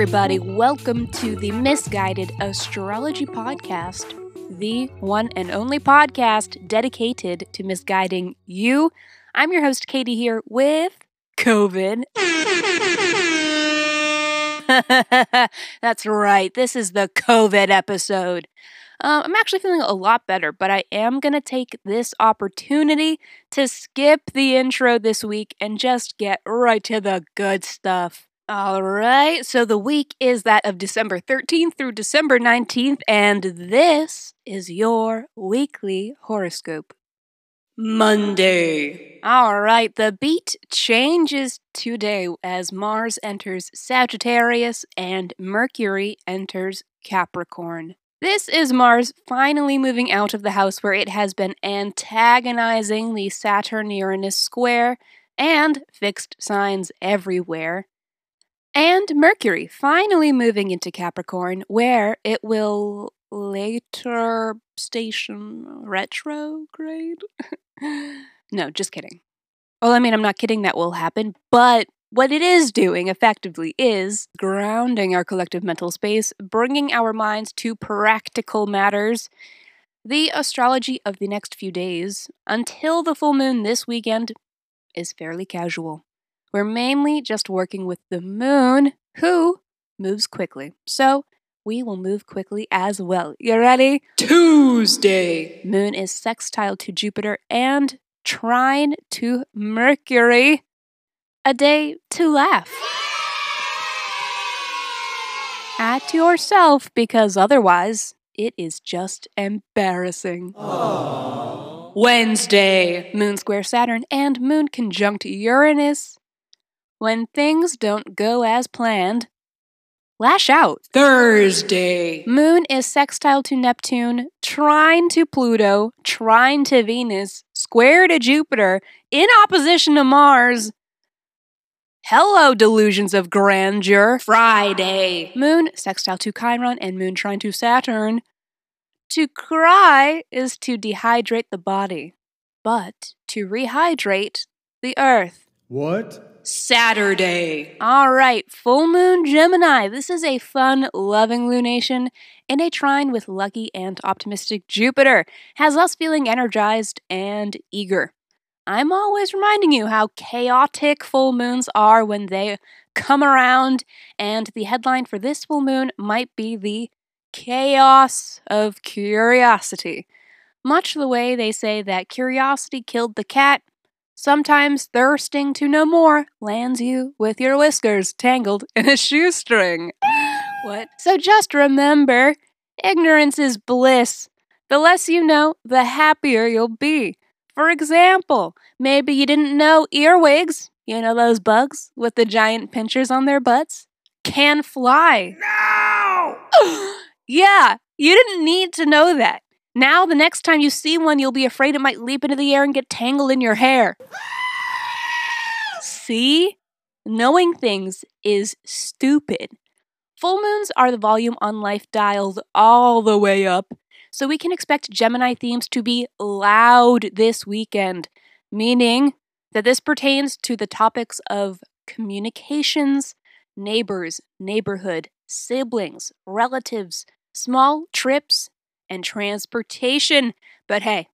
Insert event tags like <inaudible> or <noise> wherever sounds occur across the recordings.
everybody. Welcome to the Miss Guided Astrology Podcast, the one and only podcast dedicated to misguiding you. I'm your host, Katie, here with COVID. <laughs> That's right, this is the COVID episode. Um, I'm actually feeling a lot better, but I am going to take this opportunity to skip the intro this week and just get right to the good stuff. All right, so the week is that of December 13th through December 19th, and this is your weekly horoscope. Monday. All right, the beat changes today as Mars enters Sagittarius and Mercury enters Capricorn. This is Mars finally moving out of the house where it has been antagonizing the Saturn Uranus square and fixed signs everywhere. And Mercury finally moving into Capricorn where it will later station retrograde. <laughs> no, just kidding. Well, I mean, I'm not kidding that will happen, but what it is doing effectively is grounding our collective mental space, bringing our minds to practical matters. The astrology of the next few days, until the full moon this weekend, is fairly casual. We're mainly just working with the moon, who moves quickly. So, we will move quickly as well. You ready? Tuesday! Moon is sextile to Jupiter and trine to Mercury a day to laugh. At yourself because otherwise it is just embarrassing. Aww. Wednesday, Moon square Saturn and Moon conjunct Uranus. When things don't go as planned, lash out. Thursday, Moon is sextile to Neptune, trine to Pluto, trine to Venus, square to Jupiter, in opposition to Mars, Hello, delusions of grandeur. Friday. Moon sextile to Chiron and Moon trine to Saturn. To cry is to dehydrate the body, but to rehydrate the earth. What? Saturday. All right, full moon Gemini. This is a fun, loving lunation in a trine with lucky and optimistic Jupiter. Has us feeling energized and eager. I'm always reminding you how chaotic full moons are when they come around, and the headline for this full moon might be the chaos of curiosity. Much the way they say that curiosity killed the cat, sometimes thirsting to know more lands you with your whiskers tangled in a shoestring. <gasps> what? So just remember ignorance is bliss. The less you know, the happier you'll be. For example, maybe you didn't know earwigs, you know those bugs with the giant pinchers on their butts, can fly. No! <gasps> yeah, you didn't need to know that. Now, the next time you see one, you'll be afraid it might leap into the air and get tangled in your hair. see? Knowing things is stupid. Full moons are the volume on life dialed all the way up, so we can expect Gemini themes to be loud this weekend, meaning that this pertains to the topics of communications, neighbors, neighborhood, siblings, relatives, small trips, and transportation. But hey,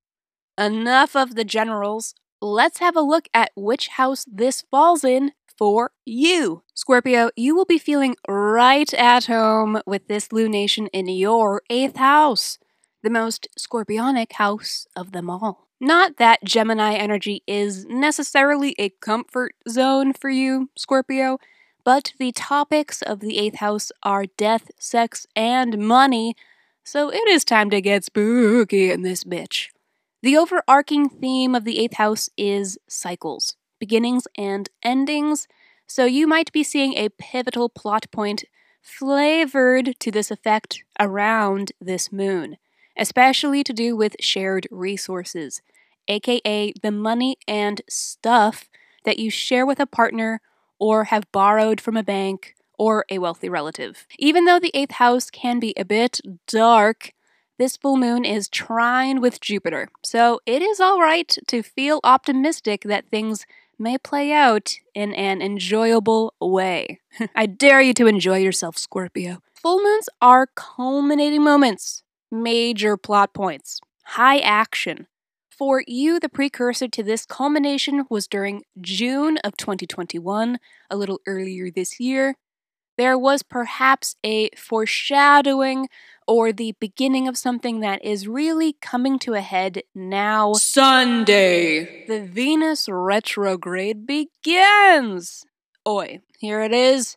enough of the generals. Let's have a look at which house this falls in for you. Scorpio, you will be feeling right at home with this lunation in your eighth house the most scorpionic house of them all. Not that Gemini energy is necessarily a comfort zone for you, Scorpio, but the topics of the eighth house are death, sex, and money, so it is time to get spooky in this bitch. The overarching theme of the eighth house is cycles, beginnings and endings, so you might be seeing a pivotal plot point flavored to this effect around this moon especially to do with shared resources, aka the money and stuff that you share with a partner or have borrowed from a bank or a wealthy relative. Even though the eighth house can be a bit dark, this full moon is trine with Jupiter, so it is alright to feel optimistic that things may play out in an enjoyable way. <laughs> I dare you to enjoy yourself, Scorpio. Full moons are culminating moments, major plot points, high action. For you, the precursor to this culmination was during June of 2021, a little earlier this year. There was perhaps a foreshadowing or the beginning of something that is really coming to a head now. Sunday. The Venus retrograde begins! Oi, here it is.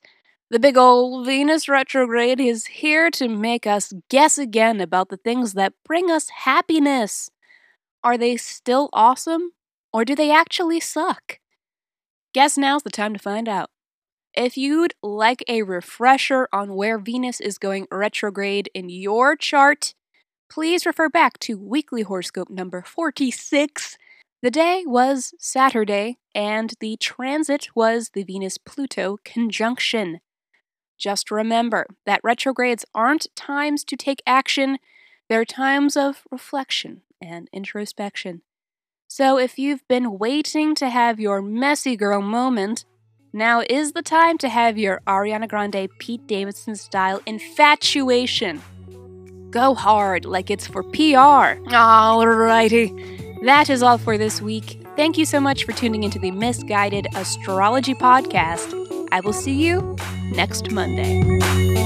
The big old Venus retrograde is here to make us guess again about the things that bring us happiness. Are they still awesome? Or do they actually suck? Guess now's the time to find out. If you'd like a refresher on where Venus is going retrograde in your chart, please refer back to weekly horoscope number 46. The day was Saturday, and the transit was the Venus Pluto conjunction. Just remember that retrogrades aren't times to take action, they're times of reflection and introspection. So if you've been waiting to have your messy girl moment, now is the time to have your Ariana Grande Pete Davidson style infatuation. Go hard like it's for PR. Alrighty. That is all for this week. Thank you so much for tuning into the Miss Guided Astrology Podcast. I will see you next Monday.